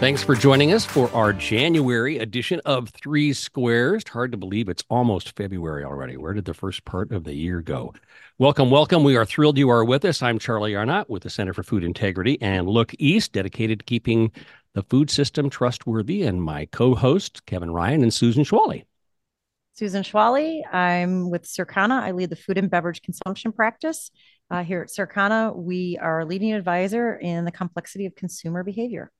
Thanks for joining us for our January edition of Three Squares. Hard to believe it's almost February already. Where did the first part of the year go? Welcome, welcome. We are thrilled you are with us. I'm Charlie Arnot with the Center for Food Integrity and Look East, dedicated to keeping the food system trustworthy, and my co host, Kevin Ryan and Susan Schwallie. Susan Schwallie. I'm with Circana. I lead the food and beverage consumption practice. Uh, here at Circana, we are a leading advisor in the complexity of consumer behavior.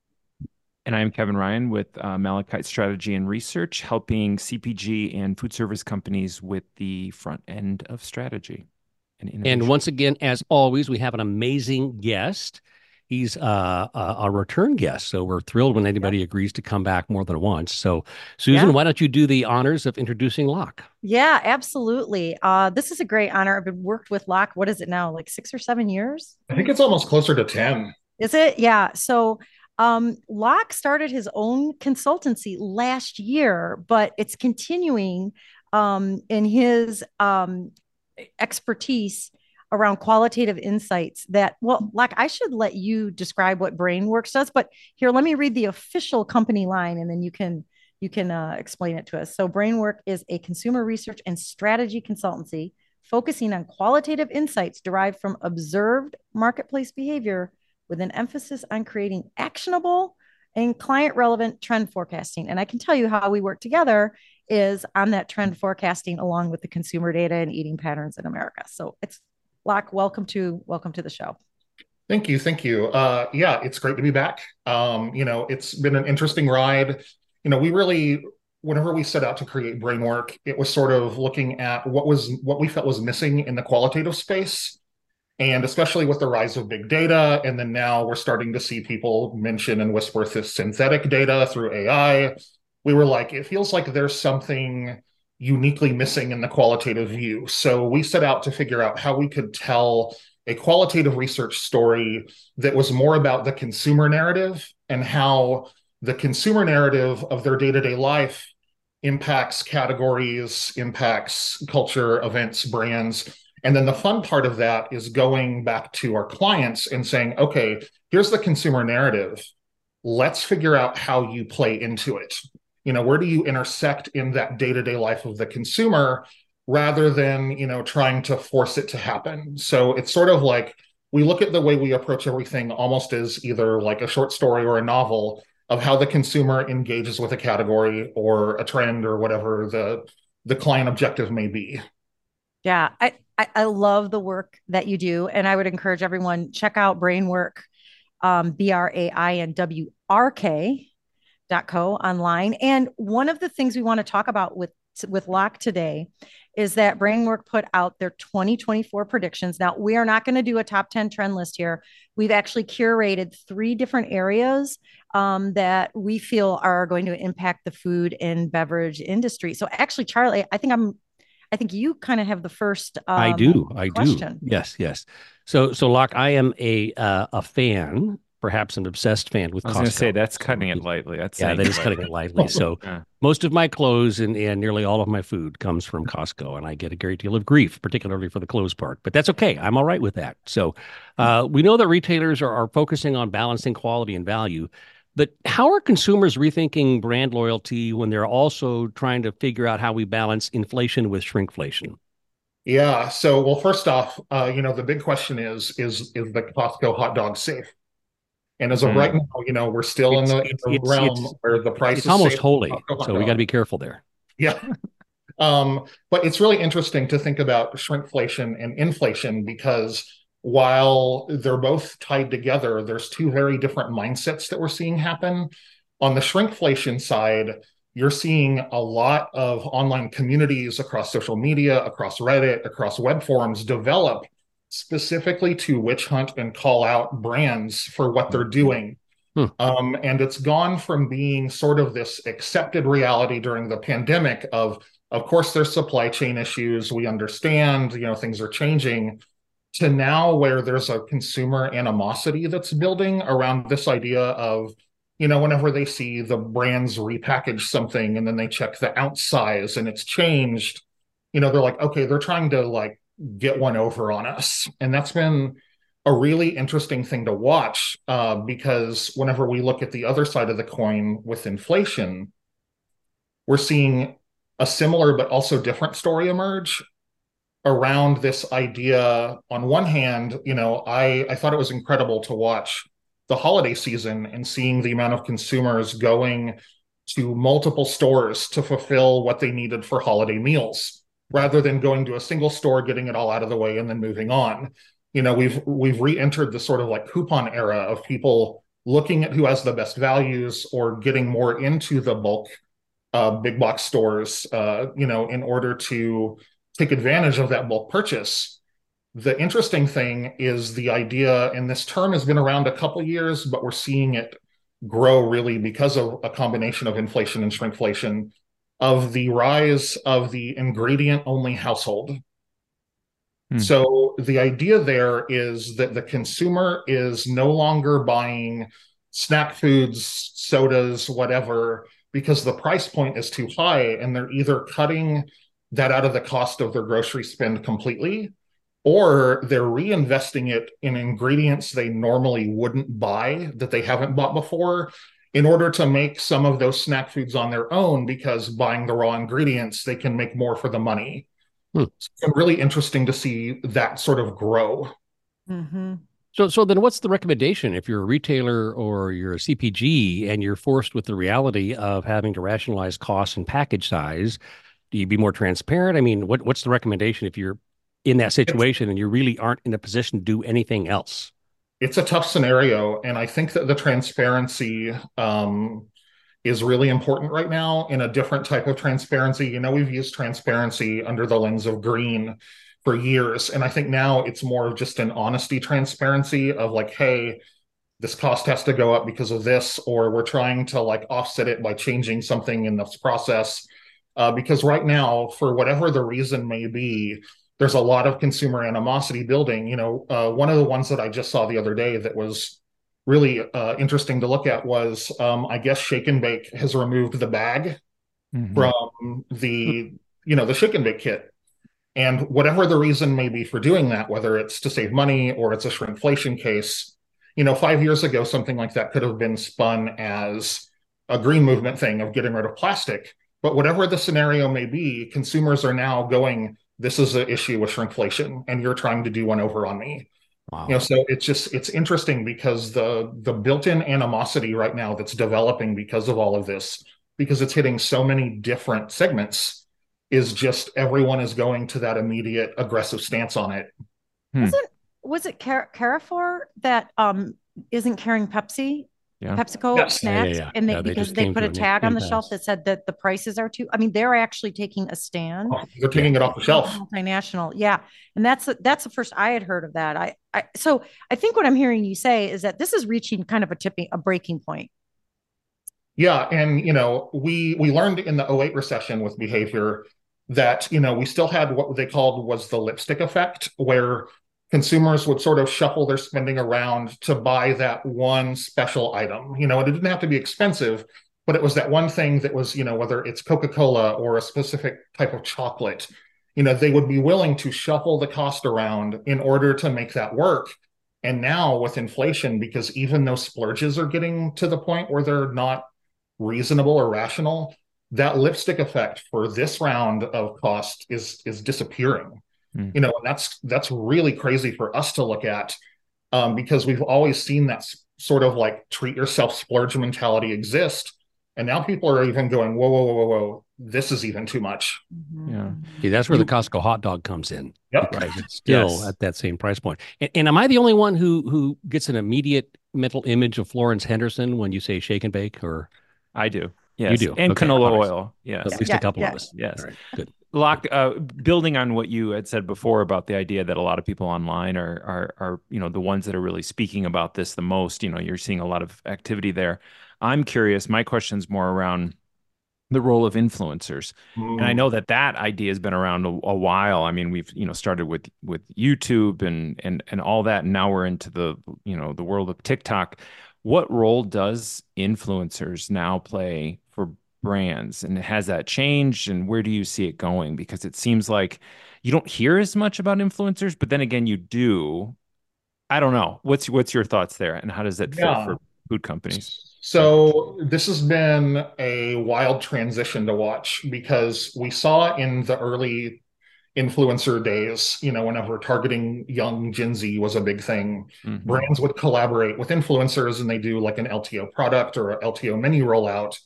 And I'm Kevin Ryan with uh, Malachite Strategy and Research, helping CPG and food service companies with the front end of strategy. And, and once again, as always, we have an amazing guest. He's uh, a, a, return guest, so we're thrilled when anybody agrees to come back more than once. So, Susan, yeah. why don't you do the honors of introducing Locke? Yeah, absolutely. Uh, this is a great honor. I've been worked with Locke. What is it now? Like six or seven years? I think it's almost closer to ten. Is it? Yeah. So um, Locke started his own consultancy last year, but it's continuing um, in his um, expertise around qualitative insights that well like i should let you describe what brainworks does but here let me read the official company line and then you can you can uh, explain it to us. So Brainwrk is a consumer research and strategy consultancy focusing on qualitative insights derived from observed marketplace behavior with an emphasis on creating actionable and client relevant trend forecasting and i can tell you how we work together is on that trend forecasting along with the consumer data and eating patterns in america so it's Locke, welcome to welcome to the show. Thank you, thank you. Uh, yeah, it's great to be back. Um, you know, it's been an interesting ride. You know, we really, whenever we set out to create Brainwrk, it was sort of looking at what was what we felt was missing in the qualitative space, and especially with the rise of big data, and then now we're starting to see people mention and whisper this synthetic data through AI. We were like, it feels like there's something uniquely missing in the qualitative view. So we set out to figure out how we could tell a qualitative research story that was more about the consumer narrative and how the consumer narrative of their day-to-day life impacts categories, impacts culture, events, brands. And then the fun part of that is going back to our clients and saying, okay, here's the consumer narrative. Let's figure out how you play into it. You know where do you intersect in that day-to-day life of the consumer rather than you know trying to force it to happen? So it's sort of like we look at the way we approach everything almost as either like a short story or a novel of how the consumer engages with a category or a trend or whatever the the client objective may be. Yeah i i, I love the work that you do and i would encourage everyone check out Brainwrk um, b-r-a-i-n-w-r-k Co online. And one of the things we want to talk about with with Locke today is that Brainwrk put out their 2024 predictions. Now, we are not going to do a top 10 trend list here. We've actually curated three different areas um, that we feel are going to impact the food and beverage industry. So, actually, Charlie, I think I'm I think you kind of have the first. Um, I do. I question. do. Yes. Yes. So, so Locke, I am a uh, a fan perhaps an obsessed fan with I was Costco. going to say that's cutting it lightly. That's yeah, that is cutting it lightly. So yeah. most of my clothes and, and nearly all of my food comes from Costco, and I get a great deal of grief, particularly for the clothes part. But that's okay. I'm all right with that. So uh, we know that retailers are, are focusing on balancing quality and value. But how are consumers rethinking brand loyalty when they're also trying to figure out how we balance inflation with shrinkflation? Yeah. So, well, first off, uh, you know, the big question is is is the Costco hot dog safe? And as of mm. right now, you know, we're still it's, in the, it's, the it's, realm where the price it's is almost holy. So we got to be careful there. Yeah. um, but it's really interesting to think about shrinkflation and inflation because while they're both tied together, there's two very different mindsets that we're seeing happen. On the shrinkflation side, you're seeing a lot of online communities across social media, across Reddit, across web forums develop specifically to witch hunt and call out brands for what they're doing. Hmm. Um, and it's gone from being sort of this accepted reality during the pandemic of, of course, there's supply chain issues. We understand, you know, things are changing to now where there's a consumer animosity that's building around this idea of, you know, whenever they see the brands repackage something and then they check the ounce size and it's changed, you know, they're like, okay, they're trying to like get one over on us. And that's been a really interesting thing to watch uh, because whenever we look at the other side of the coin with inflation, we're seeing a similar but also different story emerge around this idea on one hand you know i i thought it was incredible to watch the holiday season and seeing the amount of consumers going to multiple stores to fulfill what they needed for holiday meals rather than going to a single store getting it all out of the way and then moving on. You know we've we've re-entered the sort of like coupon era of people looking at who has the best values or getting more into the bulk uh, big box stores uh, you know in order to take advantage of that bulk purchase. The interesting thing is the idea, and this term has been around a couple years, but we're seeing it grow really because of a combination of inflation and shrinkflation of the rise of the ingredient only household. Hmm. So the idea there is that the consumer is no longer buying snack foods, sodas, whatever, because the price point is too high and they're either cutting that out of the cost of their grocery spend completely, or they're reinvesting it in ingredients they normally wouldn't buy that they haven't bought before in order to make some of those snack foods on their own because buying the raw ingredients they can make more for the money hmm. it's been really interesting to see that sort of grow mm-hmm. so so then what's the recommendation if you're a retailer or you're a cpg and you're forced with the reality of having to rationalize costs and package size do you be more transparent? I mean, what what's the recommendation if you're in that situation and you really aren't in a position to do anything else? It's a tough scenario, and I think that the transparency um, is really important right now. In a different type of transparency, you know, we've used transparency under the lens of green for years, and I think now it's more of just an honesty transparency of like, hey, this cost has to go up because of this, or we're trying to like offset it by changing something in this process uh, because right now, for whatever the reason may be, there's a lot of consumer animosity building. You know, uh, one of the ones that I just saw the other day that was really uh, interesting to look at was, um, I guess, Shake and Bake has removed the bag mm-hmm. from the, you know, the Shake and Bake kit. And whatever the reason may be for doing that, whether it's to save money or it's a shrinkflation case, you know, five years ago, something like that could have been spun as a green movement thing of getting rid of plastic. But whatever the scenario may be, consumers are now going, this is an issue with shrinkflation, and you're trying to do one over on me. Wow. You know, so it's just it's interesting because the the built-in animosity right now that's developing because of all of this, because it's hitting so many different segments, is just everyone is going to that immediate aggressive stance on it. Hmm. Was it was it Car- Carrefour that um isn't carrying Pepsi yeah. PepsiCo yes. snacks, yeah, yeah, and they, they because they put a tag on the shelf that said that the prices are too. I mean, they're actually taking a stand. Oh, they're taking it off the shelf. Multinational, yeah, and that's that's the first I had heard of that. I, I so I think what I'm hearing you say is that this is reaching kind of a tipping, a breaking point. Yeah, and you know, we we learned in the 08 recession with behavior that you know we still had what they called was the lipstick effect, where consumers would sort of shuffle their spending around to buy that one special item. You know, and it didn't have to be expensive, but it was that one thing that was, you know, whether it's Coca Cola or a specific type of chocolate, you know, they would be willing to shuffle the cost around in order to make that work. And now with inflation, because even those splurges are getting to the point where they're not reasonable or rational, that lipstick effect for this round of cost is is disappearing. Mm. You know, and that's that's really crazy for us to look at um, because we've always seen that sort of like treat yourself splurge mentality exist. And now people are even going, whoa, whoa, whoa, whoa, whoa, this is even too much. Mm-hmm. Yeah. See, that's where the Costco hot dog comes in. Yep. Right. It's still yes. at that same price point. And, and, am I the only one who who gets an immediate mental image of Florence Henderson when you say shake and bake or I do. Yes. You do. And Okay. canola All right. oil. Yes. At least Yeah, a couple yeah. of us. Yes. All right. Good. Locke, uh, building on what you had said before about the idea that a lot of people online are, are, are, you know, the ones that are really speaking about this the most, you know, you're seeing a lot of activity there. I'm curious, my question's more around the role of influencers. And I know that that idea has been around a, a while. I mean, we've, you know, started with, with YouTube and, and, and all that. And now we're into the, you know, the world of TikTok. What role does influencers now play brands and has that changed and where do you see it going? Because it seems like you don't hear as much about influencers but then again you do. I don't know. What's what's your thoughts there and how does that fit for food companies? So this has been a wild transition to watch because we saw in the early influencer days, you know, whenever targeting young Gen Z was a big thing, Mhm. brands would collaborate with influencers and they do like an LTO product or a LTO menu rollout.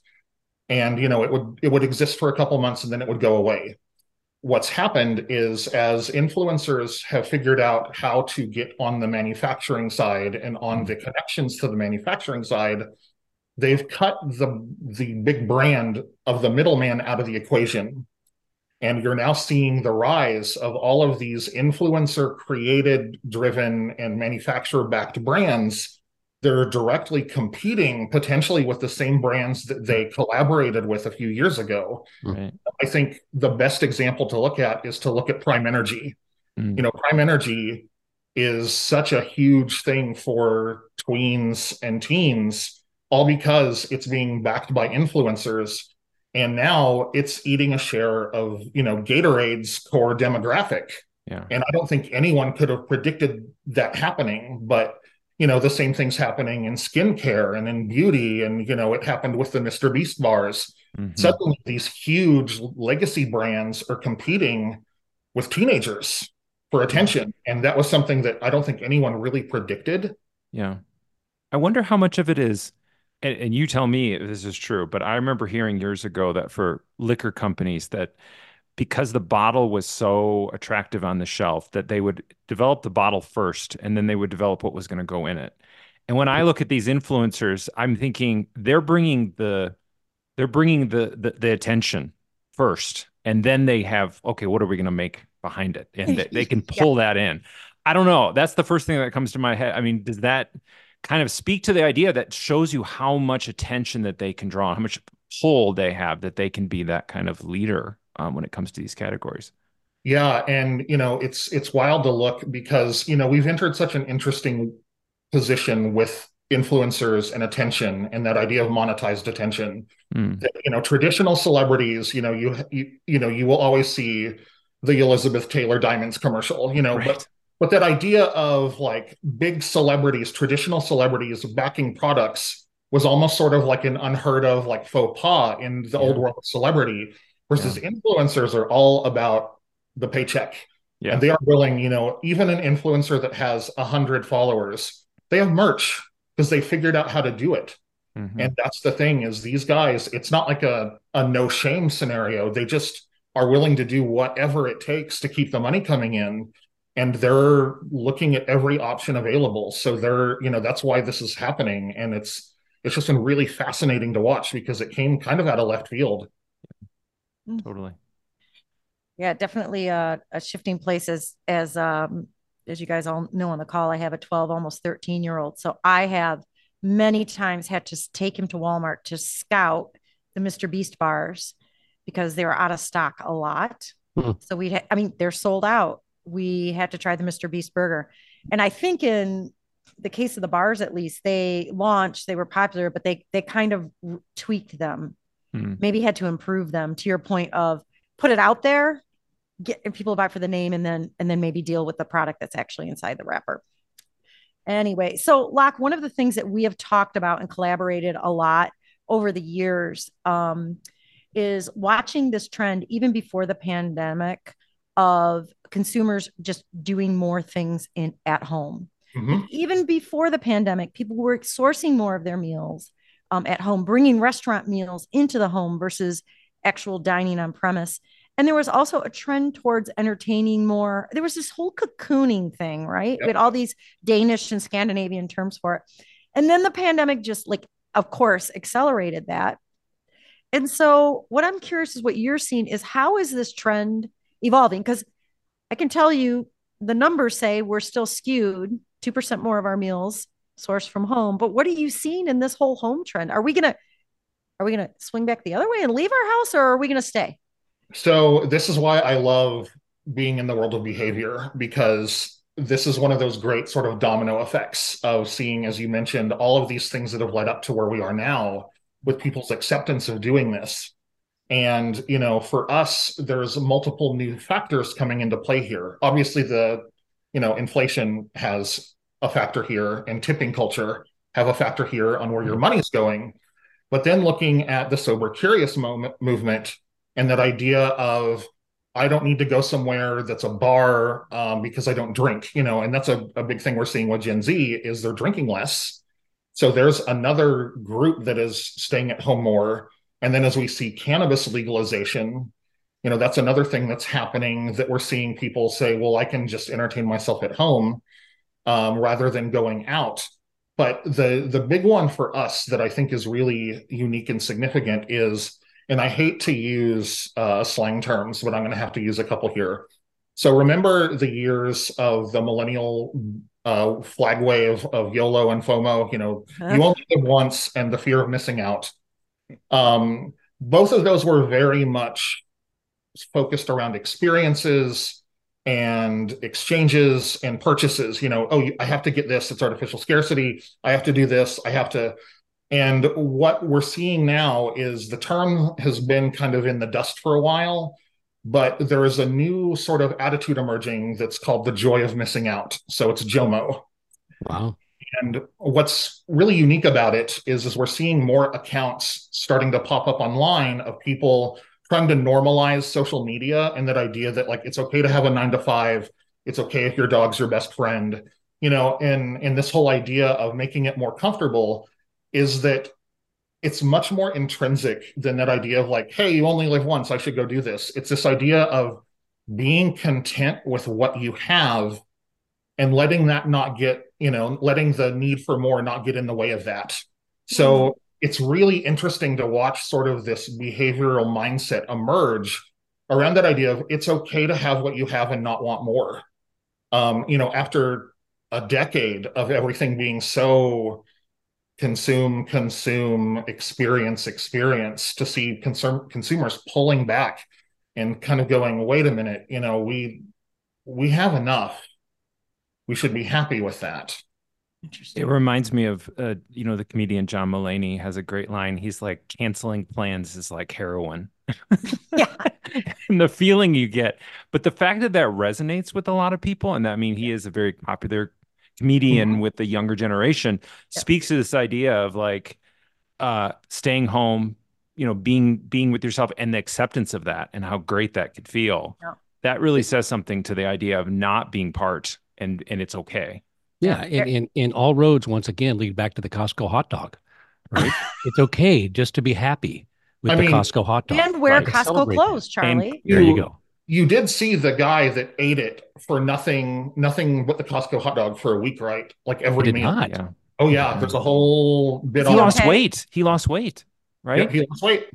And you know, it would it would exist for a couple months and then it would go away. What's happened is as influencers have figured out how to get on the manufacturing side and on the connections to the manufacturing side, they've cut the the big brand of the middleman out of the equation and you're now seeing the rise of all of these influencer created driven and manufacturer backed brands that are directly competing potentially with the same brands that they collaborated with a few years ago. Right. I think the best example to look at is to look at prime energy. Mm. you know prime energy is such a huge thing for tweens and teens all because it's being backed by influencers and now it's eating a share of you know gatorade's core demographic. Yeah. And i don't think anyone could have predicted that happening but you know the same thing's happening in skincare and in beauty and you know it happened with the mr beast bars Mhm. suddenly these huge legacy brands are competing with teenagers for attention and that was something that i don't think anyone really predicted Yeah. I wonder how much of it is, and, and you tell me if this is true, but I remember hearing years ago that for liquor companies that because the bottle was so attractive on the shelf that they would develop the bottle first and then they would develop what was going to go in it. And when I look at these influencers, I'm thinking they're bringing the they're bringing the the, the attention first and then they have okay, what are we going to make behind it? And they, they can Yeah. pull that in. I don't know. That's the first thing that comes to my head. I mean, does that kind of speak to the idea that shows you how much attention that they can draw, how much pull they have that they can be that kind of leader um, when it comes to these categories? Yeah, and you know, it's it's wild to look because, you know, we've entered such an interesting position with influencers and attention and that idea of monetized attention. Mm, That, you know, traditional celebrities, you know, you you, you know, you will always see the Elizabeth Taylor Diamonds commercial, you know, Right. but but that idea of like big celebrities, traditional celebrities backing products was almost sort of like an unheard of like faux pas in the old world of celebrity versus influencers are all about the paycheck. Yeah. And they are willing, you know, even an influencer that has a hundred followers, they have merch because they figured out how to do it. Mhm. And that's the thing is these guys, it's not like a, a no shame scenario. They just are willing to do whatever it takes to keep the money coming in. And they're looking at every option available. So they're, you know, that's why this is happening. And it's it's just been really fascinating to watch because it came kind of out of left field. Totally. Yeah, definitely a, a shifting place as as um as you guys all know on the call, I have a 12, almost 13 year old. So I have many times had to take him to Walmart to scout the Mr. Beast bars because they were out of stock a lot. Hmm. So we had, I mean, they're sold out. We had to try the Mr. Beast burger. And I think in the case of the bars, at least, they launched, they were popular, but they they kind of tweaked them, Hmm. maybe had to improve them to your point of put it out there get people buy for the name and then and then maybe deal with the product that's actually inside the wrapper anyway so Locke, one of the things that we have talked about and collaborated a lot over the years um, is watching this trend even before the pandemic of consumers just doing more things in at home Mhm. even before the pandemic, people were sourcing more of their meals um, at home, bringing restaurant meals into the home versus actual dining on premise. And there was also a trend towards entertaining more. There was this whole cocooning thing, right? We had all these Danish and Scandinavian terms for it. And then the pandemic just, like, of course, accelerated that. And so, what I'm curious is what you're seeing is how is this trend evolving? Because I can tell you the numbers say we're still skewed 2% more of our meals sourced from home. But what are you seeing in this whole home trend? Are we to are we to swing back the other way and leave our house or are we to stay? So, this is why I love being in the world of behavior because this is one of those great sort of domino effects of seeing, as you mentioned, all of these things that have led up to where we are now with people's acceptance of doing this. And, you know, for us, there's multiple new factors coming into play here. Obviously, the, you know, inflation has a factor here and tipping culture have a factor here on where your money's going. But then looking at the sober curious moment, movement and that idea of I don't need to go somewhere that's a bar um, because I don't drink, you know, and that's a, a big thing we're seeing with Gen Z is they're drinking less. So there's another group that is staying at home more. And then as we see cannabis legalization, you know, that's another thing that's happening that we're seeing people say, well, I can just entertain myself at home um, rather than going out. But the the big one for us that I think is really unique and significant is and I hate to use uh, slang terms, but I'm going to have to use a couple here. So remember the years of the millennial uh, flag wave of YOLO and FOMO. You know, huh? you only live once, and the fear of missing out. Um, both of those were very much focused around experiences and exchanges and purchases. You know, oh, I have to get this; it's artificial scarcity. I have to do this. I have to and what we're seeing now is the term has been kind of in the dust for a while, but there is a new sort of attitude emerging that's called the joy of missing out. So it's JOMO. Wow. And what's really unique about it is, is we're seeing more accounts starting to pop up online of people trying to normalize social media and that idea that like it's okay to have a nine to five, it's okay if your dog's your best friend, you know, and and this whole idea of making it more comfortable is that it's much more intrinsic than that idea of like, hey, you only live once, I should go do this. It's this idea of being content with what you have and letting that not get, you know, letting the need for more not get in the way of that. So mm-hmm. It's really interesting to watch sort of this behavioral mindset emerge around that idea of it's okay to have what you have and not want more. Um, you know, after a decade of everything being so consume, consume, experience, experience to see consum- consumers pulling back and kind of going, wait a minute, you know, we we have enough. We should be happy with that. It reminds me of, uh, you know, the comedian John Mulaney has a great line. He's like, canceling plans is like heroin. yeah. and the feeling you get. But the fact that that resonates with a lot of people, and that, I mean, he is a very popular comedian mm-hmm. with the younger generation yeah. speaks to this idea of like uh staying home you know being being with yourself and the acceptance of that and how great that could feel yeah. that really says something to the idea of not being part and and it's okay yeah and, and, and all roads once again lead back to the costco hot dog right it's okay just to be happy with I the mean, Costco hot dog. And wear right? Costco clothes, Charlie. And there you go you did see the guy that ate it for nothing, nothing but the Costco hot dog for a week, right? Like every meal. Not. Yeah. Oh yeah, there's a whole bit. Of He lost okay. weight. He lost weight, right? Yep, he lost weight.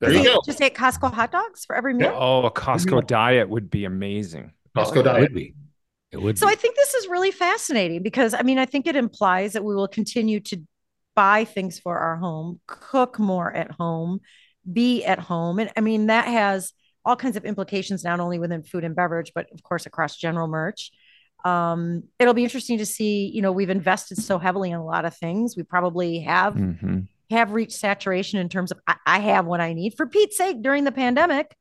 There you go. Just ate Costco hot dogs for every meal. Oh, a Costco diet would be amazing. Costco diet would be. It would. So be. I think this is really fascinating because I mean I think it implies that we will continue to buy things for our home, cook more at home, be at home, and I mean that has all kinds of implications, not only within food and beverage, but of course across general merch. Um, it'll be interesting to see, you know, we've invested so heavily in a lot of things. We probably have mm-hmm. have reached saturation in terms of I, I, have what I need for Pete's sake during the pandemic.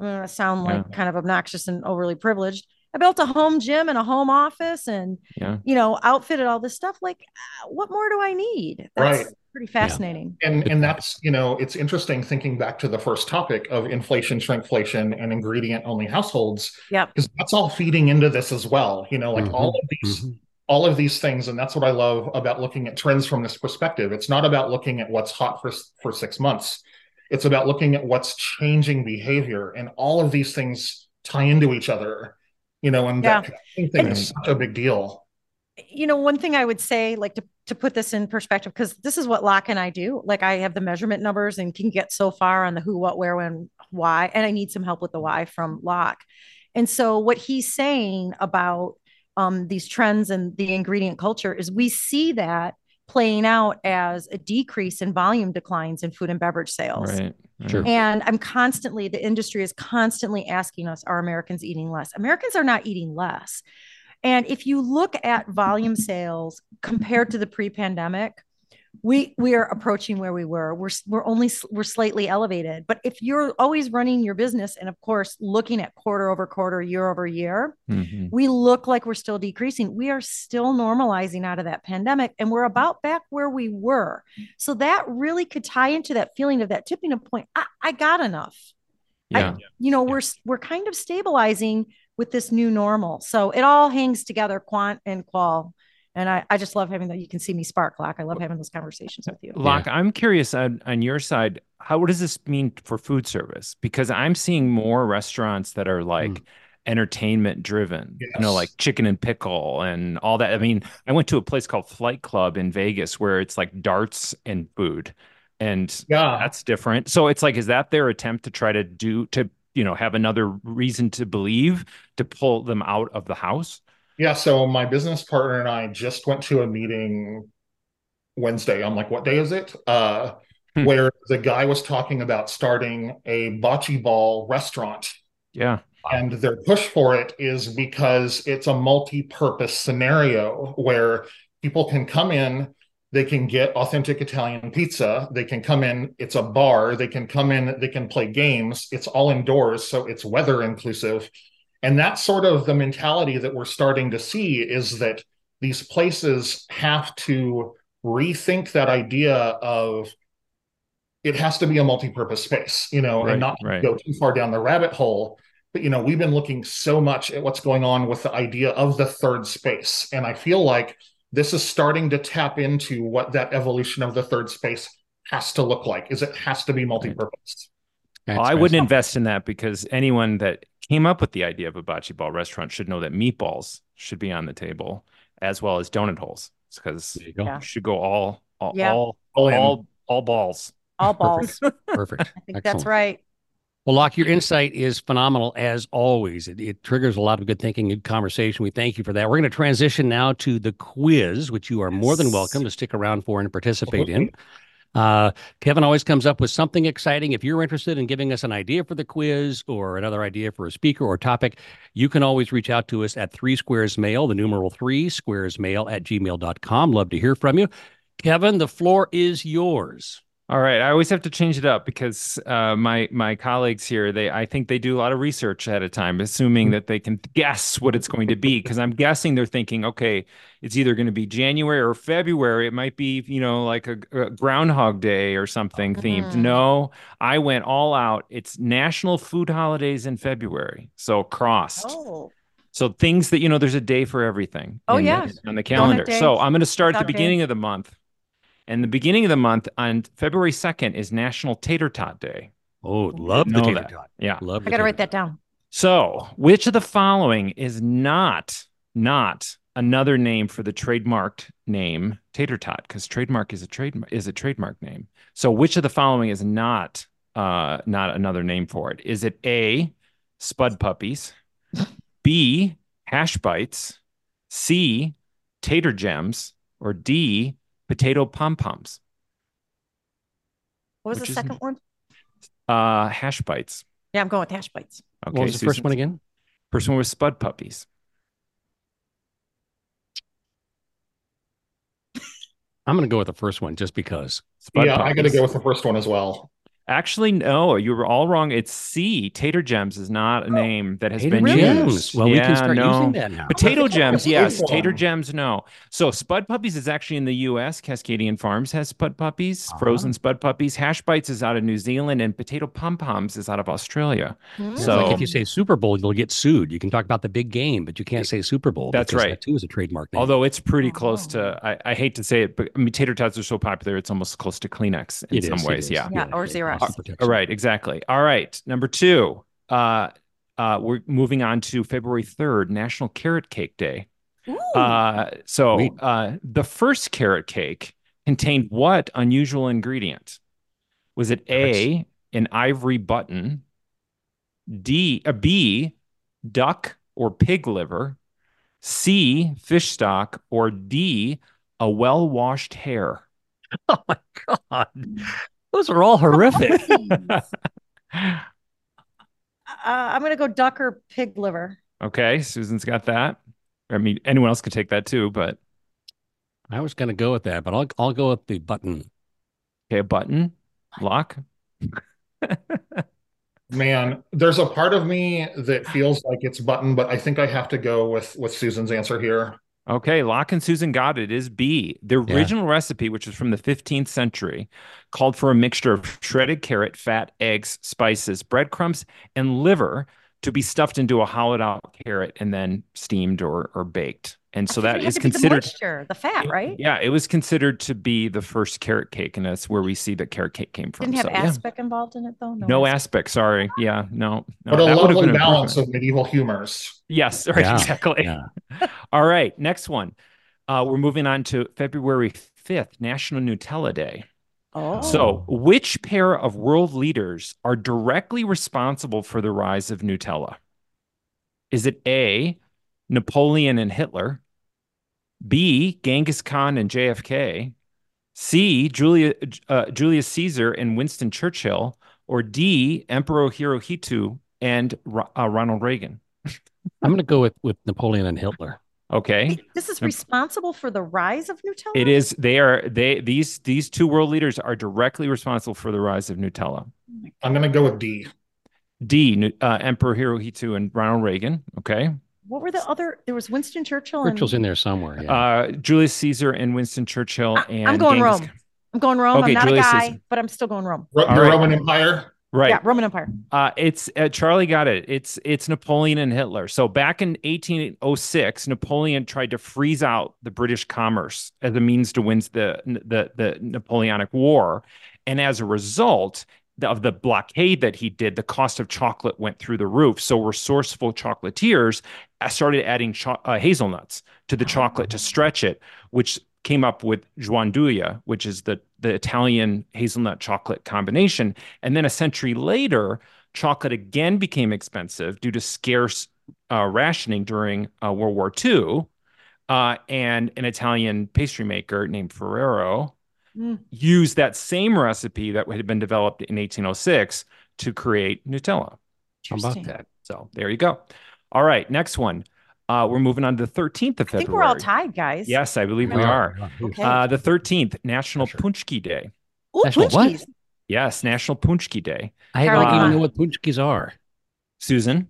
I'm gonna sound like yeah. kind of obnoxious and overly privileged. I built a home gym and a home office and yeah. you know, outfitted all this stuff. Like, uh, what more do I need? That's, right pretty fascinating. Yeah. And and that's you know it's interesting thinking back to the first topic of inflation, shrinkflation, and ingredient only households. Yeah, because that's all feeding into this as well. You know, like mm-hmm. all of these. Mm-hmm. All of these things, and that's what I love about looking at trends from this perspective. It's not about looking at what's hot for for six months. It's about looking at what's changing behavior, and all of these things tie into each other. You know, and yeah. that thing and, is such a big deal you know, one thing I would say, like to to put this in perspective, because this is what Locke and I do. Like I have the measurement numbers and can get so far on the who, what, where, when, why, and I need some help with the why from Locke. And so what he's saying about um, these trends and the ingredient culture is we see that playing out as a decrease in volume declines in food and beverage sales. Right. Sure. And I'm constantly, the industry is constantly asking us, are Americans eating less? Americans are not eating less. And if you look at volume sales compared to the pre-pandemic, we we are approaching where we were. We're we're only we're slightly elevated. But if you're always running your business and of course looking at quarter over quarter, year over year, Mhm. we look like we're still decreasing. We are still normalizing out of that pandemic and we're about back where we were. So that really could tie into that feeling of that tipping point. I, I got enough. Yeah. You know, we're we're kind of stabilizing with this new normal. So it all hangs together, quant and qual. And I, I just love having that. You can see me spark, Locke. I love having those conversations with you. Locke, I'm curious on, on your side, how what does this mean for food service? Because I'm seeing more restaurants that are like Mm. entertainment driven, you know, like chicken and pickle and all that. I mean, I went to a place called Flight Club in Vegas where it's like darts and food. And Yeah. that's different. So it's like, is that their attempt to try to do to, you know, have another reason to believe to pull them out of the house? Yeah, so my business partner and I just went to a meeting Wednesday. I'm like, what day is it? Uh, Hmm. where the guy was talking about starting a bocce ball restaurant. Yeah. And their push for it is because it's a multi-purpose scenario where people can come in, they can get authentic Italian pizza, they can come in, it's a bar, they can come in, they can play games, it's all indoors, so it's weather inclusive. And that's sort of the mentality that we're starting to see is that these places have to rethink that idea of it has to be a multi-purpose space, you know, Right, and not right. go too far down the rabbit hole. But you know, we've been looking so much at what's going on with the idea of the third space, and I feel like this is starting to tap into what that evolution of the third space has to look like. Is it has to be multi-purpose? That's I wouldn't invest in that because anyone that came up with the idea of a bocce ball restaurant should know that meatballs should be on the table as well as donut holes because you go. Yeah. you should go all all Yeah. all All all, all balls. All balls. Perfect. I think that's right. Well, Locke, your insight is phenomenal as always. It, it triggers a lot of good thinking, good conversation. We thank you for that. We're going to transition now to the quiz, which you are more than welcome to stick around for and participate in. Uh, Kevin always comes up with something exciting. If you're interested in giving us an idea for the quiz or another idea for a speaker or topic, you can always reach out to us at three squares mail, the numeral three squares mail at gmail.com. Love to hear from you. Kevin, the floor is yours. All right, I always have to change it up because uh, my my colleagues here, they I think they do a lot of research ahead of time, assuming that they can guess what it's going to be. Because I'm guessing they're thinking, okay, it's either going to be January or February. It might be, you know, like a, a Groundhog Day or something themed. Mhm. No, I went all out. It's National Food Holidays in February, so crossed. Oh, So things that you know, there's a day for everything. Oh, yeah. the- on the calendar. So I'm going to start at the beginning of the month. And the beginning of the month on February 2nd is National Tater Tot Day. Oh, love the tater that. tot. Yeah. Love I got to write that down. So, which of the following is not not another name for the trademarked name Tater Tot? Because trademark is a trade is a trademark name. So, which of the following is not uh not another name for it? Is it A, Spud Puppies, B, Hash Bites, C, Tater Gems, or D, Potato Pom Poms? What was Which the is- second one? Uh, Hash Bites. Yeah, I'm going with hash bites. Okay, What was the first one again? First one was Spud Puppies. I'm going to go with the first one just because. Spud yeah, I got to go with the first one as well. Actually, no, you were all wrong. It's C. Tater Gems is not a name that has Tater been gems. used. Well, we can start no. using that now. Potato Gems, yes. Good Tater. Gems, no. So Spud Puppies is actually in the U.S. Cascadian Farms has Spud Puppies, Uh-huh. frozen Spud Puppies. Hash Bites is out of New Zealand, and Potato Pom Poms is out of Australia. Hmm. So- like if you say Super Bowl, you'll get sued. You can talk about the big game, but you can't say Super Bowl. That's right. That too is a trademark name. Although it's pretty close Oh. to, I, I hate to say it, but I mean, tater tots are so popular, it's almost close to Kleenex in It some is, ways. is. Yeah. Yeah, or Xerox. Cost protection. All right, exactly. All right, number two. Uh, uh, we're moving on to February third, National Carrot Cake Day. Uh, so uh, the first carrot cake contained what unusual ingredient? Was it A, an ivory button, D, a B, duck or pig liver, C, fish stock, or D, a well washed hair? Oh my God. Those are all horrific. uh, I'm going to go duck or pig liver. Okay. Susan's got that. I mean, anyone else could take that too, but I was going to go with that, but I'll I'll go with the button. Okay, a button Locke. Man, there's a part of me that feels like it's button, but I think I have to go with with Susan's answer here. Okay, Locke and Susan got it. it is B. The Yeah. original recipe, which is from the 15th century, called for a mixture of shredded carrot, fat, eggs, spices, breadcrumbs, and liver to be stuffed into a hollowed out carrot and then steamed or or baked. And so I that figured it is had to be the moisture, the fat, right? Yeah, it was considered to be the first carrot cake, and that's where we see that carrot cake came from. Didn't have So, yeah. involved in it though. No aspect. Sorry. Yeah. No. no But a that lovely been balance of medieval humors. Yes. Right. Yeah, Exactly. Yeah. All right. Next one. Uh, we're moving on to February 5th, National Nutella Day. Oh, So, which pair of world leaders are directly responsible for the rise of Nutella? Is it A, Napoleon and Hitler? B, Genghis Khan and JFK? C, Julia, uh, Julius Caesar and Winston Churchill? Or D, Emperor Hirohito and uh, Ronald Reagan? I'm going to go with with Napoleon and Hitler. Okay. this is responsible for the rise of Nutella. It is. They are. They these these two world leaders are directly responsible for the rise of Nutella. I'm going to go with D. D. Uh, Emperor Hirohito and Ronald Reagan. Okay. What were the other? There was Winston Churchill. Churchill's and, in there somewhere. Yeah. Uh, Julius Caesar and Winston Churchill. I- And I'm going Genghis Rome. I'm going Rome. Okay, I'm not Julius a guy, Caesar. but I'm still going Rome. Ro- All the right. Roman Empire. Right. Yeah, Roman Empire. Uh, it's uh, Charlie got it. It's it's Napoleon and Hitler. So back in 1806, Napoleon tried to freeze out the British commerce as a means to win the the the Napoleonic War, and as a result of the blockade that he did, the cost of chocolate went through the roof. So resourceful chocolatiers uh, started adding cho- uh, hazelnuts to the chocolate to stretch it, which came up with Gianduja, which is the the Italian hazelnut chocolate combination. And then a century later, chocolate again became expensive due to scarce uh, rationing during uh, World War II. Uh, and an Italian pastry maker named Ferrero Mm. used that same recipe that had been developed in 1806 to create Nutella. How about that? So there you go. All right, next one. Uh, we're moving on to the 13th of February. I February. think we're all tied, guys. Yes, I believe we are. Okay. Uh, the 13th, National Pressure. Paczki Day. Ooh, National what? Yes, National Paczki Day. I Charlie, don't come even know what paczkis are. Susan,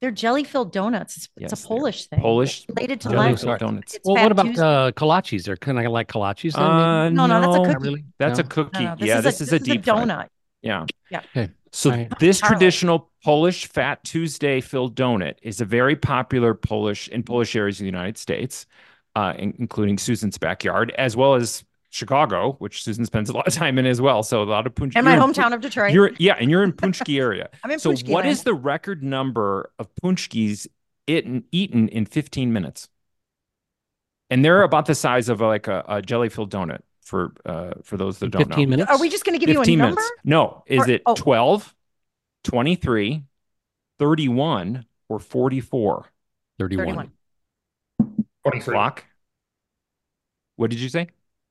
They're jelly filled donuts. It's, it's a Polish thing. Polish related to jelly filled donuts. It's Well, what about uh, kolaches? They're kind of like kolaches. Then. Uh, No, no, that's a cookie. really. That's a cookie. No, no, yeah, is this is a deep fry. Donut. Yeah. Yeah. Okay. So Right. this Charlie. traditional Polish Fat Tuesday filled donut is a very popular Polish in Polish areas of the United States, uh, in- including Susan's backyard, as well as Chicago, which Susan spends a lot of time in as well. So a lot of punch. And my you're in hometown of Detroit. You're yeah, and you're in Paczki area. I'm in so Paczki what land. is the record number of Paczkis eaten eaten in 15 minutes? And they're about the size of like a, a jelly filled donut for uh for those that In don't 15 know. minutes. Are we just going to give you a 15 number? minutes. No, is Or- it oh. 12, 23, 31 or 44? 31. 31. 23. Locke. What did you say?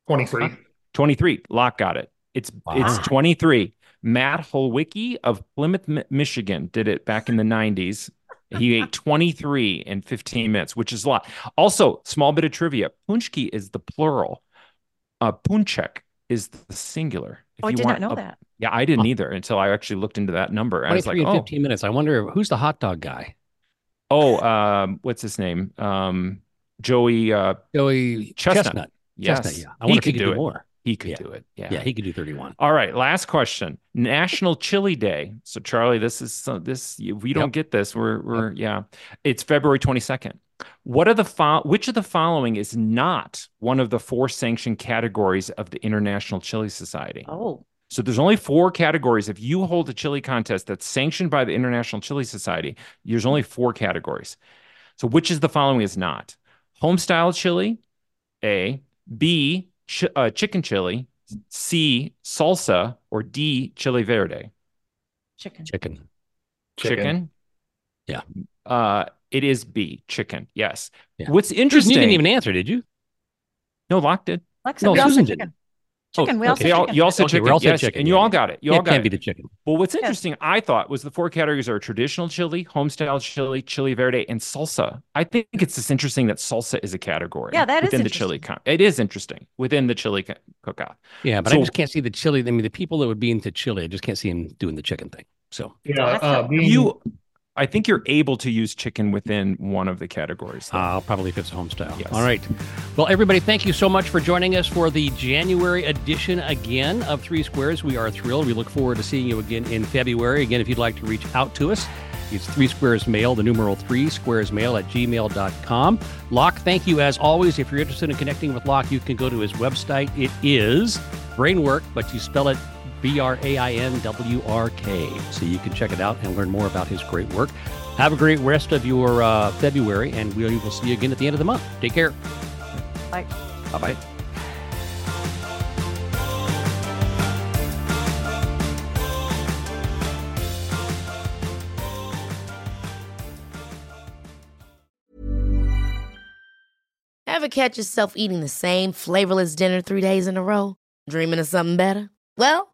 23. 23. Locke got it. It's it's 23. Matt Holwicki of Plymouth, Michigan did it back in the 90s. He ate 23 in 15 minutes, which is a lot. Also, small bit of trivia. Paczki is the plural. Uh, paczek is the singular. If Oh, I you did want not know a- that. Yeah, I didn't either until I actually looked into that number. And I was like, and oh, 15 minutes. I wonder who's the hot dog guy? oh, um, what's his name? Um, Joey uh, Joey Chestnut. Chestnut. Yes, Chestnut, yeah. I he wonder if could he could do do more. He could Yeah. do it. Yeah. Yeah, he could do 31. All right, last question. National Chili Day. So Charlie, this is so this if we don't Yep. get this, we're we're yeah. It's February 22nd. What are the fo- which of the following is not one of the four sanctioned categories of the International Chili Society? Oh, So there's only four categories. If you hold a chili contest that's sanctioned by the International Chili Society, there's only four categories. So which is the following is not? homestyle chili, A, B, ch- uh, chicken chili, C, salsa, or D, chili verde? Chicken. Chicken. Chicken. Yeah. Uh, it is B, chicken. Yes. Yeah. What's interesting. You didn't even answer, did you? no, Locke did. Like No, we all Susan said didn't. chicken. Chicken. we all okay. said You all, chicken. you all said Okay, chicken. we all said yes, chicken, and you yeah, all got it. You Yeah, all it got can't it. be the chicken. Well, what's interesting, I thought, was the four categories are traditional chili, homestyle chili, chili verde, and salsa. I think it's just interesting that salsa is a category. Yeah, that is within the chili. Com- it is interesting within the chili co- cook-off. Yeah, but So- I just can't see the chili. I mean, the people that would be into chili, I just can't see them doing the chicken thing. So Yeah, uh, being, You, I think you're able to use chicken within one of the categories. uh, probably if it's home style. Yes. All right. Well, everybody, thank you so much for joining us for the January edition again of Three Squares. We are thrilled. We look forward to seeing you again in February. Again, if you'd like to reach out to us, it's three squares mail, the numeral three squares mail at gmail.com. Locke, thank you as always. If you're interested in connecting with Locke, you can go to his website. It is Brainwork, but you spell it B R A I N W R K. So you can check it out and learn more about his great work. Have a great rest of your uh, February, and we will see you again at the end of the month. Take care. Like, Bye bye. Ever catch yourself eating the same flavorless dinner three days in a row? Dreaming of something better? Well,